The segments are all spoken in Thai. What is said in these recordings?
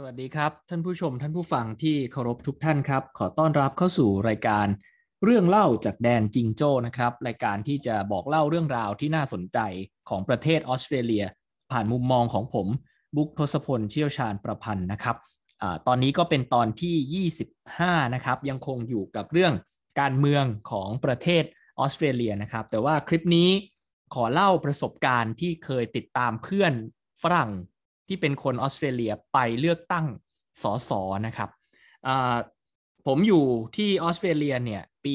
สวัสดีครับ ท่านผู้ชมท่านผู้ฟังที่เคารพทุกท่านครับ ขอต้อนรับเข้าสู่รายการเรื่องเล่าจากแดนจิงโจ้นะครับ รายการที่จะบอกเล่าเรื่องราวที่น่าสนใจของประเทศออสเตรเลีย ผ่านมุมมองของผมบุ๊กทศพลเชี่ยวชาญประพันธ์นะครับอตอนนี้ก็เป็นตอนที่ 25 นะครับ ยังคงอยู่กับเรื่องการเมืองของประเทศออสเตรเลียนะครับ แต่ว่าคลิปนี้ขอเล่าประสบการณ์ที่เคยติดตามเพื่อนฝรั่ง ที่เป็นคนออสเตรเลียไปเลือกตั้งสสนะครับผมอยู่ที่ออสเตรเลียเนี่ยปี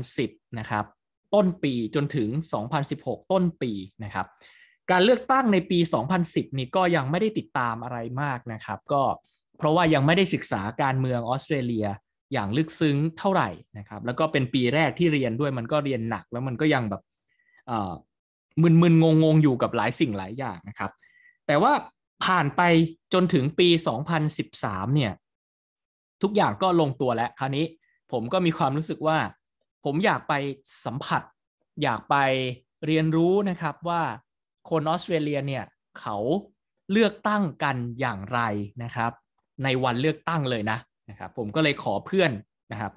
2010 นะครับ ต้นปีจนถึง 2016 ต้นปีนะครับ การเลือกตั้งในปี 2010 นี่ก็ยังไม่ได้ติดตามอะไรมากนะครับ ก็เพราะว่ายังไม่ได้ศึกษาการเมืองออสเตรเลียอย่างลึกซึ้งเท่าไหร่นะครับ แล้วก็เป็นปีแรกที่เรียนด้วยมันก็เรียนหนัก แล้วมันก็ยังแบบมึนๆงงๆอยู่กับหลายสิ่งหลายอย่างนะครับ แต่ว่า ผ่านไปจนถึงปี 2013 เนี่ย ทุกอย่างก็ลงตัวแล้ว คราวนี้ผมก็มีความรู้สึกว่า ผมอยากไปสัมผัส อยากไปเรียนรู้นะครับว่าคนออสเตรเลียเนี่ยเขาเลือกตั้งกันอย่างไรนะครับ ในวันเลือกตั้งเลยนะนะครับ ผมก็เลยขอเพื่อนนะครับ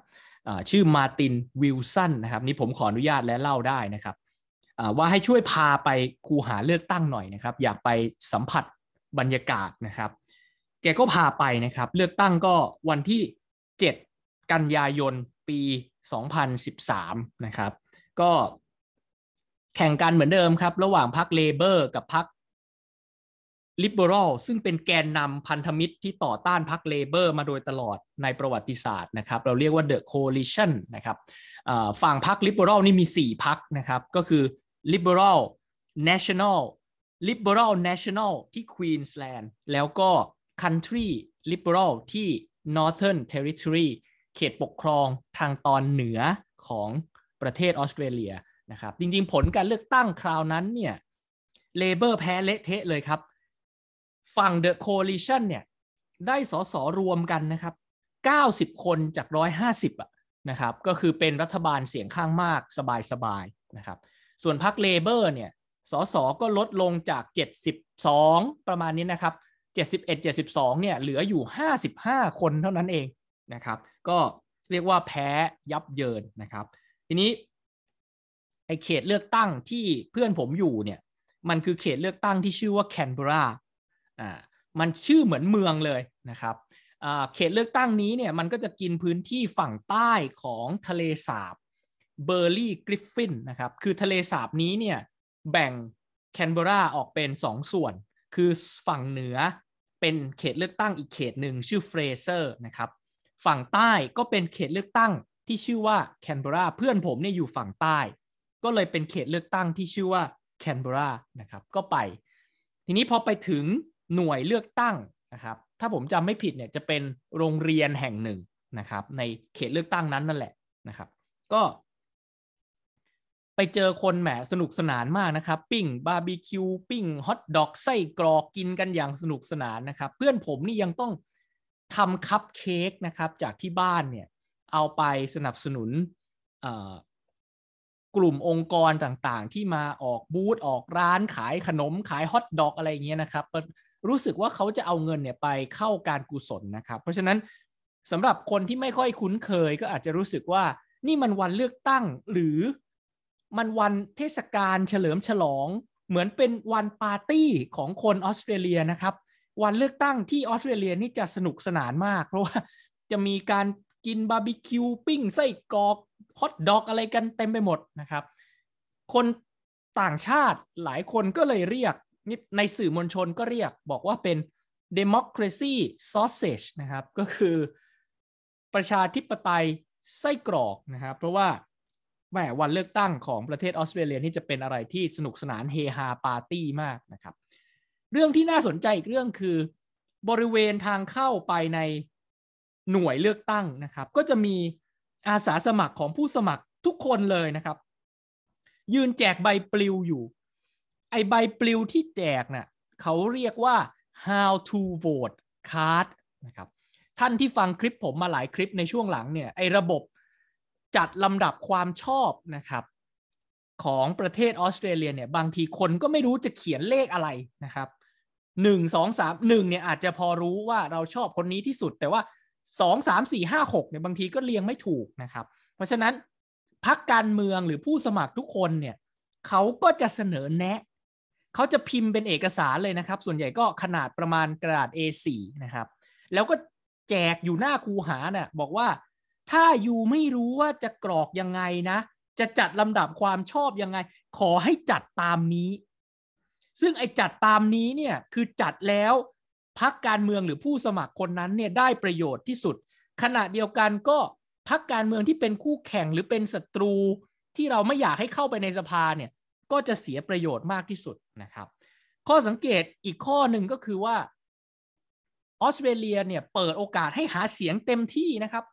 ชื่อมาตินวิลสันนะครับนี่ผมขออนุญาตและเล่าได้นะครับว่าให้ช่วยพาไปคูหาเลือกตั้งหน่อยนะครับ อยากไปสัมผัส บรรยากาศนะครับ แกก็พาไปนะครับ เลือกตั้งก็วันที่ 7 กันยายนปี 2013 นะครับ ก็แข่งกันเหมือนเดิมครับ ระหว่างพรรคเลเบอร์กับพรรคลิเบอรัลซึ่งเป็นแกนนำพันธมิตรที่ต่อต้านพรรคเลเบอร์มาโดยตลอดในประวัติศาสตร์นะครับ เราเรียกว่า The Coalition นะครับฝั่งพรรคลิเบอรัลนี่มี 4พรรคนะครับ ก็คือ Liberal National Liberal National ที่ Queensland แล้วก็ Country Liberal ที่ Northern Territory เขตปกครองทางตอนเหนือของประเทศออสเตรเลียนะครับ จริงๆ ผลการเลือกตั้งคราวนั้นเนี่ยเลเบอร์แพ้เละเทะเลยครับ ฝั่ง The Coalition เนี่ยได้สสรวมกันนะครับ 90 คนจาก 150อะนะครับ ก็คือเป็นรัฐบาลเสียงข้างมากสบายๆนะครับ ส่วนพรรคเลเบอร์เนี่ย สสก็ลดลงจาก 72 ประมาณนี้นะครับ 71 72 เนี่ยเหลืออยู่ 55 คนเท่านั้นเองนะครับ ก็เรียกว่าแพ้ยับเยินนะครับ ทีนี้ไอเขตเลือกตั้งที่เพื่อนผมอยู่เนี่ยมันคือเขตเลือกตั้งที่ชื่อว่าแคนเบราอ่ามันชื่อเหมือนเมืองเลยนะครับอ่าเขตเลือกตั้งนี้เนี่ยมันก็จะกินพื้นที่ฝั่งใต้ของทะเลสาบเบอร์ลี่กริฟฟินนะครับ คือทะเลสาบนี้เนี่ย แบ่งแคนเบราออกเป็น 2 ส่วน คือฝั่งเหนือเป็นเขตเลือกตั้งอีกเขตหนึ่งชื่อเฟรเซอร์นะครับ ฝั่งใต้ก็เป็นเขตเลือกตั้งที่ชื่อว่าแคนเบราเพื่อนผมเนี่ยอยู่ฝั่งใต้ ก็เลยเป็นเขตเลือกตั้งที่ชื่อว่าแคนเบรานะครับ ก็ไป ทีนี้พอไปถึงหน่วยเลือกตั้งนะครับ ถ้าผมจำไม่ผิดเนี่ยจะเป็นโรงเรียนแห่งหนึ่งนะครับ ในเขตเลือกตั้งนั้นนั่นแหละนะครับ ก็ ไปเจอคนแหมสนุกสนานมากนะครับ ปิ้งบาร์บีคิวปิ้งฮอทดอกไส้กรอกกินกันอย่างสนุกสนานนะครับ เพื่อนผมนี่ยังต้องทำคัพเค้กนะครับจากที่บ้านเนี่ยเอาไปสนับสนุนกลุ่มองค์กรต่างๆ ที่มาออกบูธออกร้านขายขนมขายฮอทดอกอะไรเงี้ยนะครับ รู้สึกว่าเขาจะเอาเงินเนี่ยไปเข้าการกุศลนะครับ เพราะฉะนั้นสำหรับคนที่ไม่ค่อยคุ้นเคย ก็อาจจะรู้สึกว่านี่มันวันเลือกตั้งหรือ มันวันเทศกาลเฉลิมฉลอง เหมือนเป็นวันปาร์ตี้ของคนออสเตรเลียนะครับ วันเลือกตั้งที่ออสเตรเลียนี่จะสนุกสนานมาก เพราะว่าจะมีการกินบาร์บีคิวปิ้งไส้กรอกฮอทดอกอะไรกันเต็มไปหมดนะครับ คนต่างชาติหลายคนก็เลยเรียก ในสื่อมวลชนก็เรียกบอกว่าเป็น democracy sausage นะครับ ก็คือประชาธิปไตยไส้กรอกนะครับ เพราะว่า แหมวันเลือกตั้งของประเทศออสเตรเลียนี่จะเป็นอะไรที่สนุกสนานเฮฮาปาร์ตี้มากนะครับ เรื่องที่น่าสนใจอีกเรื่องคือบริเวณทางเข้าไปในหน่วยเลือกตั้งนะครับ ก็จะมีอาสาสมัครของผู้สมัครทุกคนเลยนะครับ ยืนแจกใบปลิวอยู่ ไอใบปลิวที่แจกนะ่ะเขาเรียกว่า how to vote card นะครับท่านที่ฟังคลิปผมมาหลายคลิปในช่วงหลังเนี่ยไอระบบ จัดลำดับความชอบนะครับ ของประเทศออสเตรเลียเนี่ยบางทีคนก็ไม่รู้จะเขียนเลขอะไรนะครับหนึ่งสองสามหนึ่งเนี่ยอาจจะพอรู้ว่าเราชอบคนนี้ที่สุด แต่ว่าสองสามสี่ห้าหกเนี่ยบางทีก็เรียงไม่ถูกนะครับ เพราะฉะนั้นพักการเมืองหรือผู้สมัครทุกคนเนี่ยเขาก็จะเสนอแนะเขาจะพิมพ์เป็นเอกสารเลยนะครับ ส่วนใหญ่ก็ขนาดประมาณกระดาษ A4 นะครับ แล้วก็แจกอยู่หน้าคูหาเนี่ยบอกว่า ถ้าอยู่ไม่รู้ว่าจะกรอกยังไงนะ จะจัดลำดับความชอบยังไง ขอให้จัดตามนี้ ซึ่งไอ้จัดตามนี้เนี่ยคือจัดแล้วพักการเมืองหรือผู้สมัครคนนั้นเนี่ยได้ประโยชน์ที่สุด ขณะเดียวกันก็พักการเมืองที่เป็นคู่แข่งหรือเป็นศัตรูที่เราไม่อยากให้เข้าไปในสภาเนี่ยก็จะเสียประโยชน์มากที่สุดนะครับ ข้อสังเกตอีกข้อหนึ่งก็คือว่าออสเตรเลียเนี่ยเปิดโอกาสให้หาเสียงเต็มที่นะครับ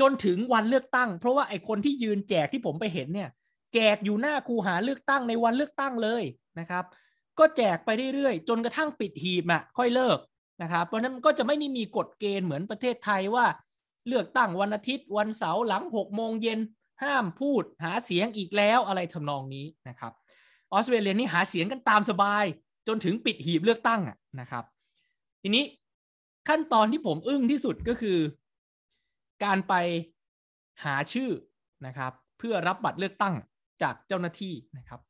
จนถึงวันเลือกตั้ง เพราะว่าไอคนที่ยืนแจกที่ผมไปเห็นเนี่ยแจกอยู่หน้าคูหาเลือกตั้งในวันเลือกตั้งเลยนะครับ ก็แจกไปเรื่อยๆ จนกระทั่งปิดหีบอะค่อยเลิกนะครับ เพราะนั้นก็จะไม่ได้มีกฎเกณฑ์เหมือนประเทศไทยว่า เลือกตั้งวันอาทิตย์วันเสาร์หลังหกโมงเย็นห้ามพูดหาเสียงอีกแล้วอะไรทำนองนี้นะครับออสเตรเลียนี่หาเสียงกันตามสบาย จนถึงปิดหีบเลือกตั้งอะนะครับ ทีนี้ขั้นตอนที่ผมอึ้งที่สุดก็คือ การไปหาชื่อนะครับ เพื่อรับบัตรเลือกตั้งจากเจ้าหน้าที่นะครับ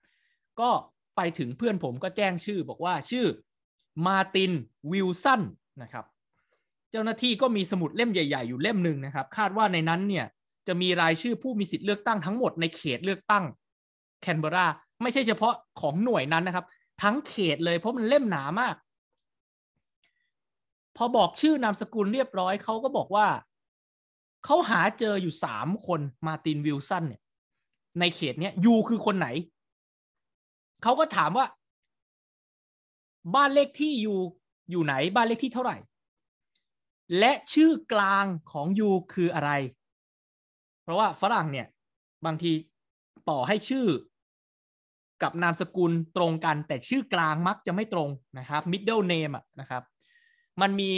ก็ไปถึงเพื่อนผมก็แจ้งชื่อบอกว่าชื่อมาตินวิลสันนะครับ เจ้าหน้าที่ก็มีสมุดเล่มใหญ่ ๆ อยู่เล่มหนึ่งนะครับ คาดว่าในนั้นเนี่ยจะมีรายชื่อผู้มีสิทธิ์เลือกตั้งทั้งหมดในเขตเลือกตั้งแคนเบรา ไม่ใช่เฉพาะของหน่วยนั้นนะครับ ทั้งเขตเลยเพราะมันเล่มหนามาก พอบอกชื่อนามสกุลเรียบร้อยเขาก็บอกว่า เขาหาเจออยู่สามคนมาตินวิลสันเนี่ย ในเขตเนี้ยยูคือคนไหน เขาก็ถามว่า บ้านเลขที่ยูอยู่ไหน บ้านเลขที่เท่าไหร่ และชื่อกลางของยูคืออะไร เพราะว่าฝรั่งเนี่ย บางทีต่อให้ชื่อกับนามสกุลตรงกัน แต่ชื่อกลางมักจะไม่ตรงนะครับ middle name อะนะครับ มันมี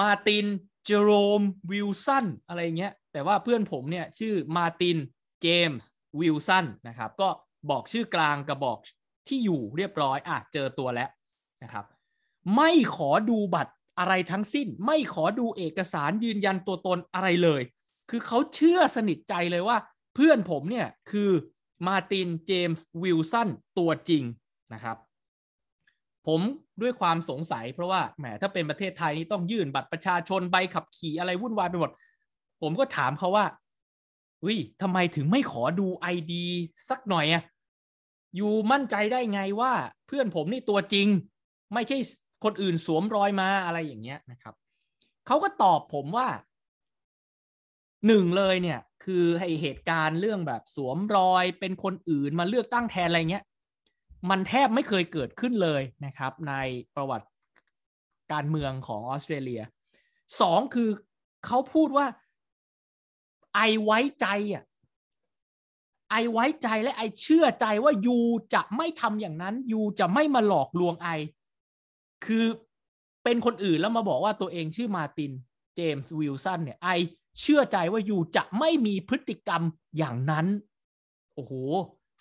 มาติน เจโรมวิลสันอะไรเงี้ยแต่ว่าเพื่อนผมเนี่ยชื่อมาตินเจมส์วิลสันนะครับก็บอกชื่อกลางกับบอกที่อยู่เรียบร้อยอะเจอตัวแล้วนะครับ ไม่ขอดูบัตรอะไรทั้งสิ้น ไม่ขอดูเอกสารยืนยันตัวตนอะไรเลย คือเขาเชื่อสนิทใจเลยว่า เพื่อนผมเนี่ยคือมาตินเจมส์วิลสันตัวจริงนะครับ ผม ด้วยความสงสัย เพราะว่าแหมถ้าเป็นประเทศไทยนี่ต้องยื่นบัตรประชาชนใบขับขี่อะไรวุ่นวายไปหมด ผมก็ถามเขาว่าวิทำไมถึงไม่ขอดูไอดีสักหน่อยอะอยู่มั่นใจได้ไงว่าเพื่อนผมนี่ตัวจริง ไม่ใช่คนอื่นสวมรอยมาอะไรอย่างเงี้ยนะครับเขาก็ตอบผมว่าหนึ่งเลยเนี่ย คือให้เหตุการณ์เรื่องแบบสวมรอยเป็นคนอื่นมาเลือกตั้งแทนอะไรเงี้ย มันแทบไม่เคยเกิดขึ้นเลยนะครับ ในประวัติการเมืองของออสเตรเลียสองคือเขาพูดว่าไอไว้ใจอะไอไว้ใจและไอเชื่อใจว่ายูจะไม่ทำอย่างนั้นยูจะไม่มาหลอกลวงไอ คือเป็นคนอื่นแล้วมาบอกว่าตัวเองชื่อมาตินเจมส์วิลสันเนี่ยไอเชื่อใจว่ายูจะไม่มีพฤติกรรมอย่างนั้น โอ้โห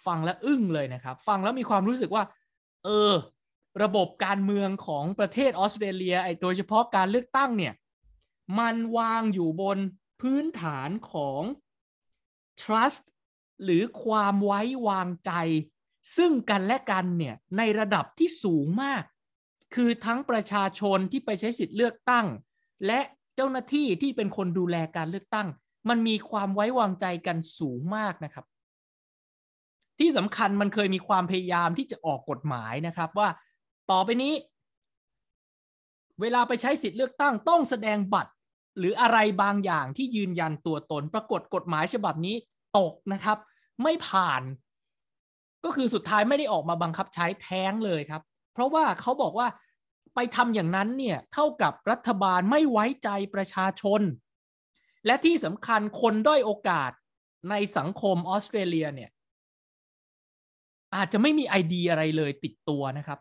ฟังแล้วอึ้งเลยนะครับ ฟังแล้วมีความรู้สึกว่า เออ ระบบการเมืองของประเทศออสเตรเลียไอโดยเฉพาะการเลือกตั้งเนี่ย มันวางอยู่บนพื้นฐานของ trust หรือความไว้วางใจ ซึ่งกันและกันเนี่ย ในระดับที่สูงมาก คือทั้งประชาชนที่ไปใช้สิทธิ์เลือกตั้ง และเจ้าหน้าที่ที่เป็นคนดูแลการเลือกตั้ง มันมีความไว้วางใจกันสูงมากนะครับ ที่สำคัญมันเคยมีความพยายามที่จะออกกฎหมายนะครับว่าต่อไปนี้ เวลาไปใช้สิทธิ์เลือกตั้งต้องแสดงบัตร หรืออะไรบางอย่างที่ยืนยันตัวตน ปรากฏกฎหมายฉบับนี้ตกนะครับ ไม่ผ่าน ก็คือสุดท้ายไม่ได้ออกมาบังคับใช้แท้งเลยครับ เพราะว่าเขาบอกว่าไปทำอย่างนั้นเนี่ยเท่ากับรัฐบาลไม่ไว้ใจประชาชน และที่สำคัญคนด้อยโอกาสในสังคมออสเตรเลียเนี่ย อาจจะไม่มีไอเดียอะไรเลยติดตัวนะครับ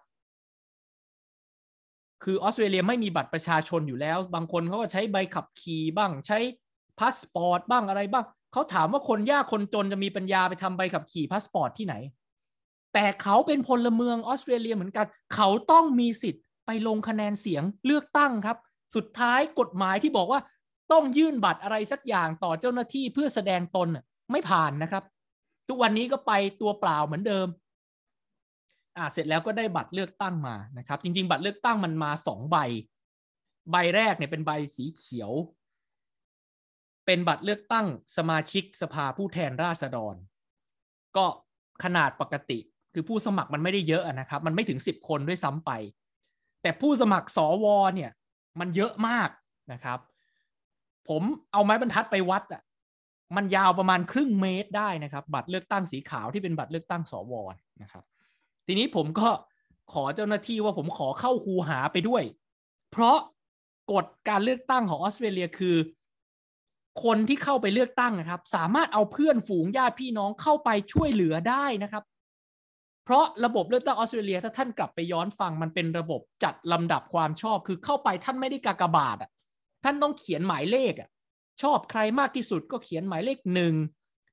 คือออสเตรเลียไม่มีบัตรประชาชนอยู่แล้ว บางคนเขาก็ใช้ใบขับขี่บ้างใช้พาสปอร์ตบ้างอะไรบ้างเขาถามว่าคนยากคนจนจะมีปัญญาไปทำใบขับขี่พาสปอร์ตที่ไหน แต่เขาเป็นพลเมืองออสเตรเลียเหมือนกัน เขาต้องมีสิทธิ์ไปลงคะแนนเสียงเลือกตั้งครับ สุดท้ายกฎหมายที่บอกว่าต้องยื่นบัตรอะไรสักอย่างต่อเจ้าหน้าที่เพื่อแสดงตนไม่ผ่านนะครับ ทุกวันนี้ก็ไปตัวเปล่าเหมือนเดิม อ่าเสร็จแล้วก็ได้บัตรเลือกตั้งมานะครับ จริง ๆ บัตรเลือกตั้งมันมาสองใบ ใบแรกเนี่ยเป็นใบสีเขียว เป็นบัตรเลือกตั้งสมาชิกสภาผู้แทนราษฎร ก็ขนาดปกติคือผู้สมัครมันไม่ได้เยอะนะครับ มันไม่ถึงสิบคนด้วยซ้ำไป แต่ผู้สมัครสวเนี่ยมันเยอะมากนะครับ ผมเอาไม้บรรทัดไปวัดอะมันยาวประมาณครึ่งเมตรได้นะครับ บัตรเลือกตั้งสีขาวที่เป็นบัตรเลือกตั้งสวนะครับ ทีนี้ผมก็ขอเจ้าหน้าที่ว่าผมขอเข้าคูหาไปด้วย เพราะกฎการเลือกตั้งของออสเตรเลียคือ คนที่เข้าไปเลือกตั้งนะครับ สามารถเอาเพื่อนฝูงญาติพี่น้องเข้าไปช่วยเหลือได้นะครับ เพราะระบบเลือกตั้งออสเตรเลีย ถ้าท่านกลับไปย้อนฟังมันเป็นระบบจัดลำดับความชอบคือเข้าไปท่านไม่ได้กากบาทอะท่านต้องเขียนหมายเลขอะชอบใครมากที่สุดก็เขียนหมายเลขหนึ่ง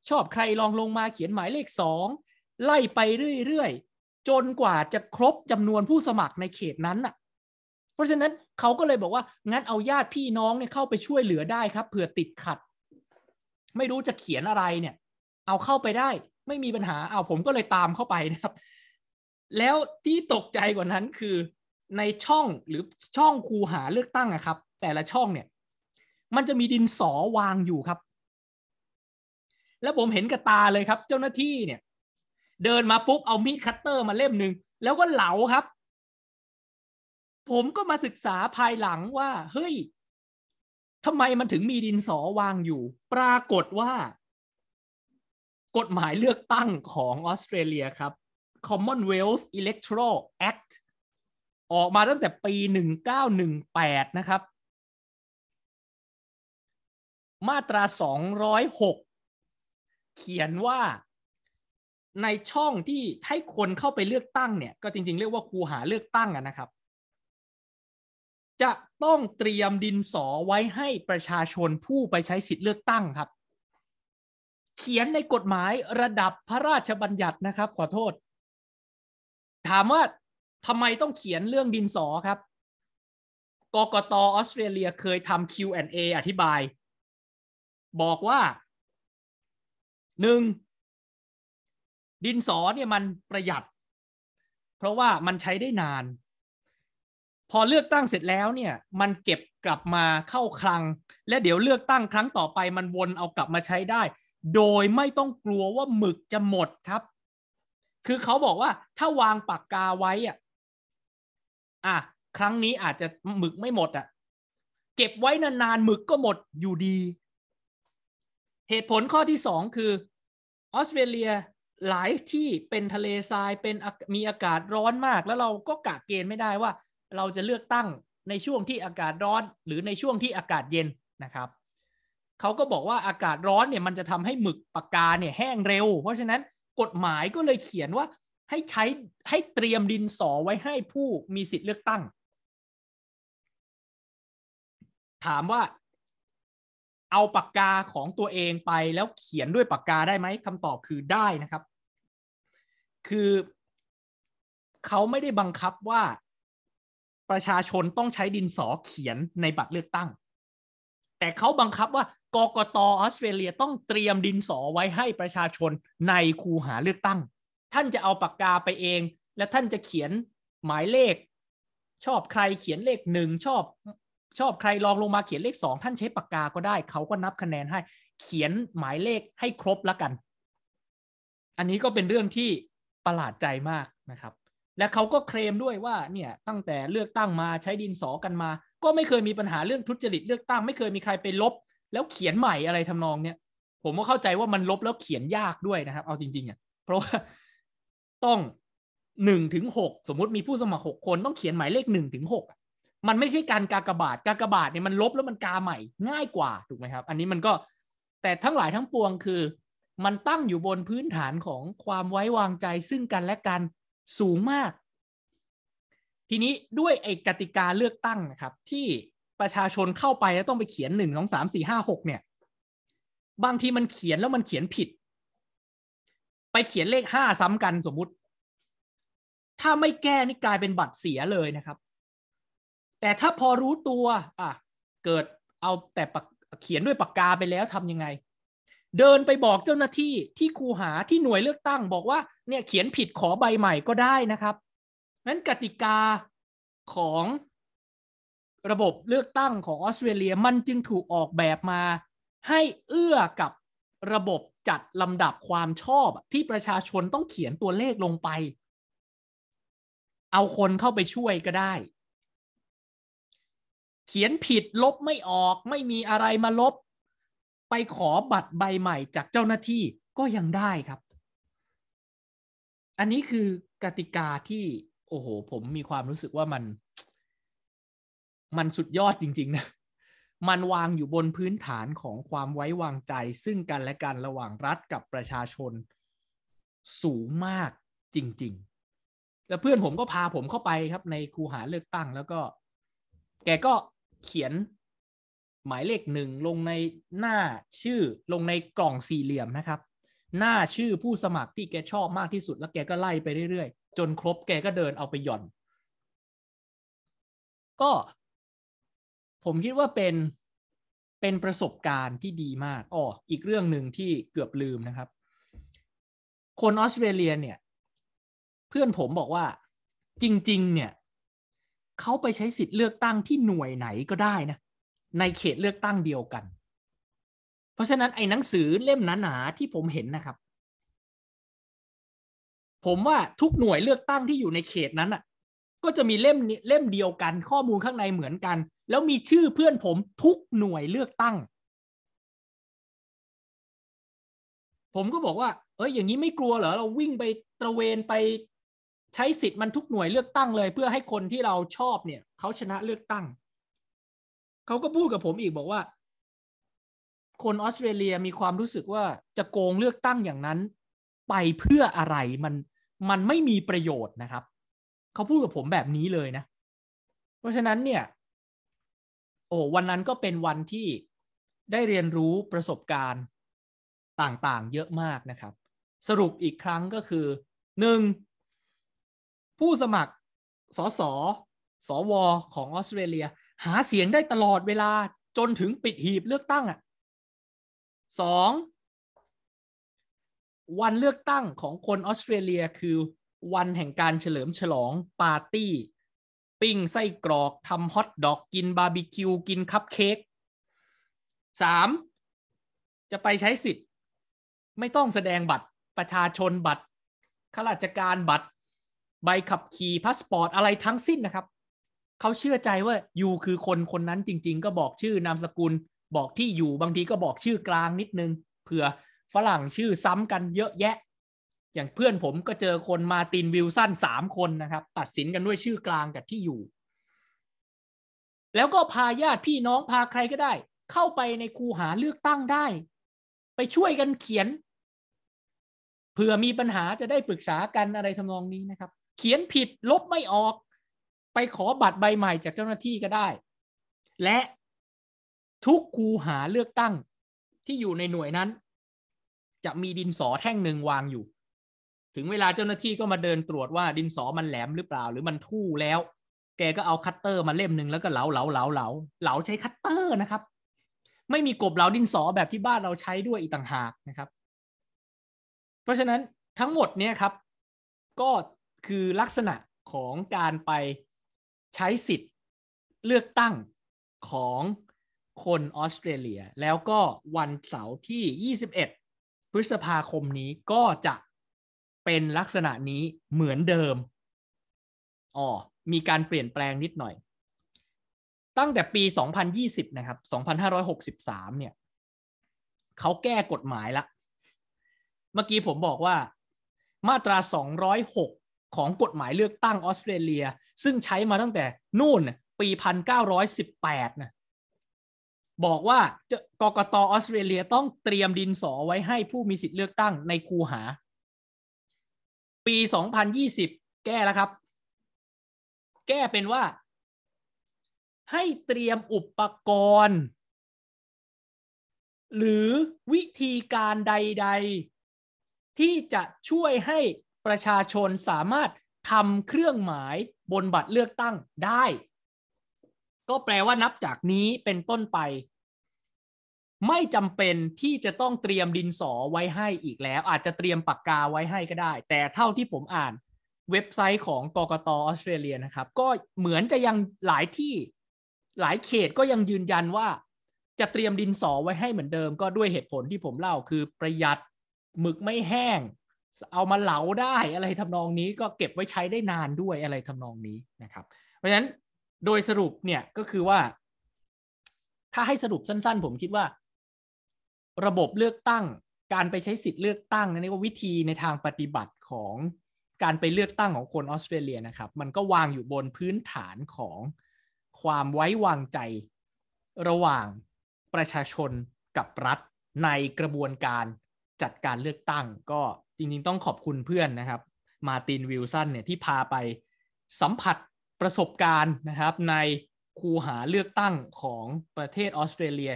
ชอบใครลองลงมาเขียนหมายเลขสองไล่ไปเรื่อยๆ จนกว่าจะครบจำนวนผู้สมัครในเขตนั้นอะ เพราะฉะนั้นเขาก็เลยบอกว่างั้นเอาญาติพี่น้องเนี่ยเข้าไปช่วยเหลือได้ครับเผื่อติดขัด ไม่รู้จะเขียนอะไรเนี่ย เอาเข้าไปได้ ไม่มีปัญหาเอาผมก็เลยตามเข้าไปนะครับ แล้วที่ตกใจกว่านั้นคือในช่องหรือช่องคูหาเลือกตั้งอะครับ แต่ละช่องเนี่ย มันจะมีดินสอวางอยู่ครับ แล้วผมเห็นกับตาเลยครับ เจ้าหน้าที่เนี่ย เดินมาปุ๊บเอามีดคัตเตอร์มาเล่มหนึ่งแล้วก็เหลาครับ ผมก็มาศึกษาภายหลังว่า เฮ้ยทำไมมันถึงมีดินสอวางอยู่ ปรากฏว่า กฎหมายเลือกตั้งของออสเตรเลียครับ Commonwealth Electoral Act ออกมาตั้งแต่ปี 1918 นะครับ มาตรา 206 เขียนว่า ในช่องที่ให้คนเข้าไปเลือกตั้งเนี่ย ก็จริง ๆ เรียกว่าคูหาเลือกตั้งนะครับ จะต้องเตรียมดินสอไว้ให้ประชาชนผู้ไปใช้สิทธิ์เลือกตั้งครับ เขียนในกฎหมายระดับพระราชบัญญัตินะครับ ขอโทษ ถามว่าทำไมต้องเขียนเรื่องดินสอครับกกตออสเตรเลียเคยทำ Q&A อธิบาย บอกว่าหนึ่ง ดินสอเนี่ยมันประหยัด เพราะว่ามันใช้ได้นาน พอเลือกตั้งเสร็จแล้วเนี่ย มันเก็บกลับมาเข้าคลัง และเดี๋ยวเลือกตั้งครั้งต่อไปมันวนเอากลับมาใช้ได้ โดยไม่ต้องกลัวว่าหมึกจะหมดครับ คือเขาบอกว่าถ้าวางปากกาไว้อะอะครั้งนี้อาจจะหมึกไม่หมดอะ เก็บไว้นานๆหมึกก็หมดอยู่ดี เหตุผลข้อที่สองคือออสเตรเลีย หลายที่เป็นทะเลทรายเป็นมีอากาศร้อนมาก แล้วเราก็กะเกณฑ์ไม่ได้ว่า เราจะเลือกตั้งในช่วงที่อากาศร้อน หรือในช่วงที่อากาศเย็นนะครับเขาก็บอกว่าอากาศร้อนเนี่ยมันจะทำให้หมึกปากกาเนี่ยแห้งเร็ว เพราะฉะนั้นกฎหมายก็เลยเขียนว่าให้ใช้ให้เตรียมดินสอไว้ให้ผู้มีสิทธิ์เลือกตั้ง ถามว่า เอาปากกาของตัวเองไปแล้วเขียนด้วยปากกาได้ไหมคำตอบคือได้นะครับ คือเขาไม่ได้บังคับว่าประชาชนต้องใช้ดินสอเขียนในบัตรเลือกตั้ง แต่เขาบังคับว่ากกตออสเตรเลียต้องเตรียมดินสอไว้ให้ประชาชนในคูหาเลือกตั้ง ท่านจะเอาปากกาไปเอง และท่านจะเขียนหมายเลข ชอบใครเขียนเลขหนึ่งชอบ ชอบใครลองลงมาเขียนเลขสองท่านใช้ปากกาก็ได้ เขาก็นับคะแนนให้ เขียนหมายเลขให้ครบแล้วกัน อันนี้ก็เป็นเรื่องที่ประหลาดใจมากนะครับ และเขาก็เคลมด้วยว่าเนี่ยตั้งแต่เลือกตั้งมาใช้ดินสอกันมา ก็ไม่เคยมีปัญหาเรื่องทุจริตเลือกตั้งไม่เคยมีใครไปลบ แล้วเขียนใหม่อะไรทำนองเนี่ยผมก็เข้าใจว่ามันลบแล้วเขียนยากด้วยนะครับ เอาจริงๆอะเพราะว่าต้องหนึ่งถึงหกสมมติมีผู้สมัครหกคนต้องเขียนหมายเลขหนึ่งถึงหก มันไม่ใช่การกากบาทกากบาทเนี่ยมันลบแล้วมันกาใหม่ง่ายกว่าถูกไหมครับ อันนี้มันก็แต่ทั้งหลายทั้งปวงคือ มันตั้งอยู่บนพื้นฐานของความไว้วางใจซึ่งกันและกันสูงมาก ทีนี้ด้วยไอ้กติกาเลือกตั้งนะครับ ที่ประชาชนเข้าไปแล้วต้องไปเขียนหนึ่งสองสามสี่ห้าหกเนี่ย บางทีมันเขียนแล้วมันเขียนผิด ไปเขียนเลขห้าซ้ำกันสมมุติ ถ้าไม่แก้นี่กลายเป็นบัตรเสียเลยนะครับ แต่ถ้าพอรู้ตัว อะ เกิดเอาแต่เขียนด้วยปากกาไปแล้วทำยังไง เดินไปบอกเจ้าหน้าที่ที่ครูหาที่หน่วยเลือกตั้งบอกว่าเนี่ยเขียนผิดขอใบใหม่ก็ได้นะครับนั้นกติกาของระบบเลือกตั้งของออสเตรเลียมันจึงถูกออกแบบมา ให้เอื้อกับระบบจัดลำดับความชอบที่ประชาชนต้องเขียนตัวเลขลงไป เอาคนเข้าไปช่วยก็ได้ เขียนผิดลบไม่ออก ไม่มีอะไรมาลบ ไปขอบัตรใบใหม่จากเจ้าหน้าที่ก็ยังได้ครับ อันนี้คือกติกาที่โอ้โห ผมมีความรู้สึกว่ามัน มันสุดยอดจริง ๆ นะ มันวางอยู่บนพื้นฐานของความไว้วางใจ ซึ่งกันและกันระหว่างรัฐกับประชาชน สูงมากจริง ๆ แล้วเพื่อนผมก็พาผมเข้าไปครับในคูหาเลือกตั้งแล้วก็ แกก็ เขียนหมายเลขหนึ่งลงในหน้าชื่อลงในกล่องสี่เหลี่ยมนะครับ หน้าชื่อผู้สมัครที่แกชอบมากที่สุดแล้วแกก็ไล่ไปเรื่อยๆ จนครบแกก็เดินเอาไปหย่อน ก็ผมคิดว่าเป็นเป็นประสบการณ์ที่ดีมากอ๋ออีกเรื่องหนึ่งที่เกือบลืมนะครับ คนออสเตรเลียเนี่ย เพื่อนผมบอกว่าจริง ๆ เนี่ย เขาไปใช้สิทธิ์เลือกตั้งที่หน่วยไหนก็ได้นะ ในเขตเลือกตั้งเดียวกัน เพราะฉะนั้นไอ้หนังสือเล่มหนาๆที่ผมเห็นนะครับ ผมว่าทุกหน่วยเลือกตั้งที่อยู่ในเขตนั้นอะ ก็จะมีเล่มเล่มเดียวกัน ข้อมูลข้างในเหมือนกัน แล้วมีชื่อเพื่อนผมทุกหน่วยเลือกตั้ง ผมก็บอกว่า เอ้ยอย่างนี้ไม่กลัวเหรอเราวิ่งไปตระเวนไป ใช้สิทธิ์มันทุกหน่วยเลือกตั้งเลย เพื่อให้คนที่เราชอบเนี่ยเขาชนะเลือกตั้งเขาก็พูดกับผมอีกบอกว่า คนออสเตรเลียมีความรู้สึกว่าจะโกงเลือกตั้งอย่างนั้น ไปเพื่ออะไรมันมันไม่มีประโยชน์นะครับเขาพูดกับผมแบบนี้เลยนะ เพราะฉะนั้นเนี่ย โอ้วันนั้นก็เป็นวันที่ได้เรียนรู้ประสบการณ์ต่างๆ เยอะมากนะครับ สรุปอีกครั้งก็คือหนึ่ง ผู้สมัคร ส.ส. ส.ว.ของออสเตรเลีย หาเสียงได้ตลอดเวลาจนถึงปิดหีบเลือกตั้งอะสองวันเลือกตั้งของคนออสเตรเลียคือวันแห่งการเฉลิมฉลองปาร์ตี้ ปิ้งไส้กรอกทำฮอทดอกกินบาร์บีคิว กินคัพเค้กสามจะไปใช้สิทธิ์ ไม่ต้องแสดงบัตรประชาชนบัตรข้าราชการบัตร ใบขับขี่พาสปอร์ตอะไรทั้งสิ้นนะครับ เขาเชื่อใจว่า you คือคนคนนั้นจริง ๆ ก็บอกชื่อนามสกุล บอกที่อยู่บางทีก็บอกชื่อกลางนิดนึงเผื่อฝรั่งชื่อซ้ำกันเยอะแยะ อย่างเพื่อนผมก็เจอคนมาตินวิลสันสามคนนะครับ ตัดสินกันด้วยชื่อกลางกับที่อยู่ แล้วก็พาญาติพี่น้องพาใครก็ได้ เข้าไปในคูหาเลือกตั้งได้ ไปช่วยกันเขียนเผื่อมีปัญหาจะได้ปรึกษากันอะไรทำนองนี้นะครับ เขียนผิดลบไม่ออก ไปขอบัตรใบใหม่จากเจ้าหน้าที่ก็ได้ และทุกคูหาเลือกตั้งที่อยู่ในหน่วยนั้น จะมีดินสอแท่งหนึ่งวางอยู่ ถึงเวลาเจ้าหน้าที่ก็มาเดินตรวจว่าดินสอมันแหลมหรือเปล่า หรือมันทู่แล้ว แกก็เอาคัตเตอร์มาเล่มหนึ่งแล้วก็เหลาเหลาเหลาเหลาเหลาใช้คัตเตอร์นะครับ ไม่มีกบเหลาดินสอแบบที่บ้านเราใช้ด้วยอีกต่างหากนะครับ เพราะฉะนั้นทั้งหมดเนี่ยครับ ก็ คือลักษณะของการไปใช้สิทธิ์เลือกตั้งของคนออสเตรเลีย แล้วก็วันเสาร์ที่ 21 พฤษภาคมนี้ก็จะเป็นลักษณะนี้เหมือนเดิมอ๋อมีการเปลี่ยนแปลงนิดหน่อย ตั้งแต่ปี 2020 นะครับ 2563 เนี่ยเขาแก้กฎหมายละ เมื่อกี้ผมบอกว่ามาตรา 206 ของกฎหมายเลือกตั้งออสเตรเลีย ซึ่งใช้มาตั้งแต่นู่นปี1918นะบอกว่ากกตออสเตรเลียต้องเตรียมดินสอไว้ให้ผู้มีสิทธิ์เลือกตั้งในคูหา ปี 2020 แก้แล้วครับ แก้เป็นว่า ให้เตรียมอุปกรณ์ หรือวิธีการใด ๆ ที่จะช่วยให้ ประชาชนสามารถทำเครื่องหมายบนบัตรเลือกตั้งได้ ก็แปลว่านับจากนี้เป็นต้นไป ไม่จำเป็นที่จะต้องเตรียมดินสอไว้ให้อีกแล้ว อาจจะเตรียมปากกาไว้ให้ก็ได้ แต่เท่าที่ผมอ่านเว็บไซต์ของกกตออสเตรเลียนะครับ ก็เหมือนจะยังหลายที่หลายเขตก็ยังยืนยันว่าจะเตรียมดินสอไว้ให้เหมือนเดิม ก็ด้วยเหตุผลที่ผมเล่าคือประหยัดหมึกไม่แห้ง เอามาเหลาได้อะไรทำนองนี้ก็เก็บไว้ใช้ได้นานด้วยอะไรทำนองนี้นะครับ เพราะฉะนั้นโดยสรุปเนี่ยก็คือว่า ถ้าให้สรุปสั้น ๆ ผมคิดว่า ระบบเลือกตั้ง การไปใช้สิทธิ์เลือกตั้งนี่ว่าวิธีในทางปฏิบัติของการไปเลือกตั้งของคนออสเตรเลียนะครับ มันก็วางอยู่บนพื้นฐานของความไว้วางใจระหว่างประชาชนกับรัฐในกระบวนการจัดการเลือกตั้งก็ จริงๆ ต้องขอบคุณเพื่อนนะครับ มาตินวิลสันเนี่ยที่พาไปสัมผัสประสบการณ์นะครับ ในคูหาเลือกตั้งของประเทศออสเตรเลีย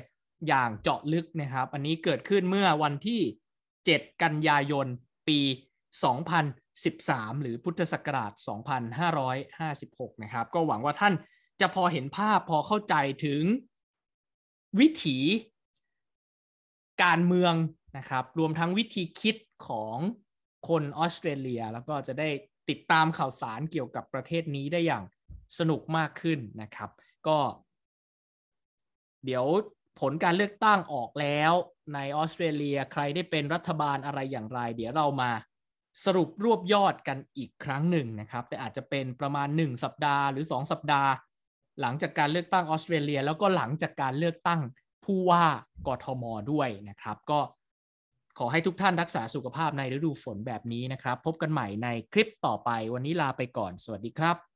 อย่างเจาะลึกนะครับ อันนี้เกิดขึ้นเมื่อวันที่ 7 กันยายนปี 2013 หรือพุทธศักราช 2556 นะครับ ก็หวังว่าท่านจะพอเห็นภาพพอเข้าใจถึงวิถีการเมือง นะครับรวมทั้งวิธีคิดของคนออสเตรเลีย แล้วก็จะได้ติดตามข่าวสารเกี่ยวกับประเทศนี้ได้อย่างสนุกมากขึ้นนะครับ ก็ เดี๋ยวผลการเลือกตั้งออกแล้วในออสเตรเลียใครได้เป็นรัฐบาลอะไรอย่างไร เดี๋ยวเรามาสรุปรวบยอดกันอีกครั้งหนึ่งนะครับ แต่อาจจะเป็นประมาณ 1 สัปดาห์หรือ 2 สัปดาห์ หลังจากการเลือกตั้งออสเตรเลีย แล้วก็หลังจากการเลือกตั้งผู้ว่ากทมด้วยนะครับ ก็ ขอให้ทุกท่านรักษาสุขภาพในฤดูฝนแบบนี้นะครับ พบกันใหม่ในคลิปต่อไปวันนี้ลาไปก่อน สวัสดีครับ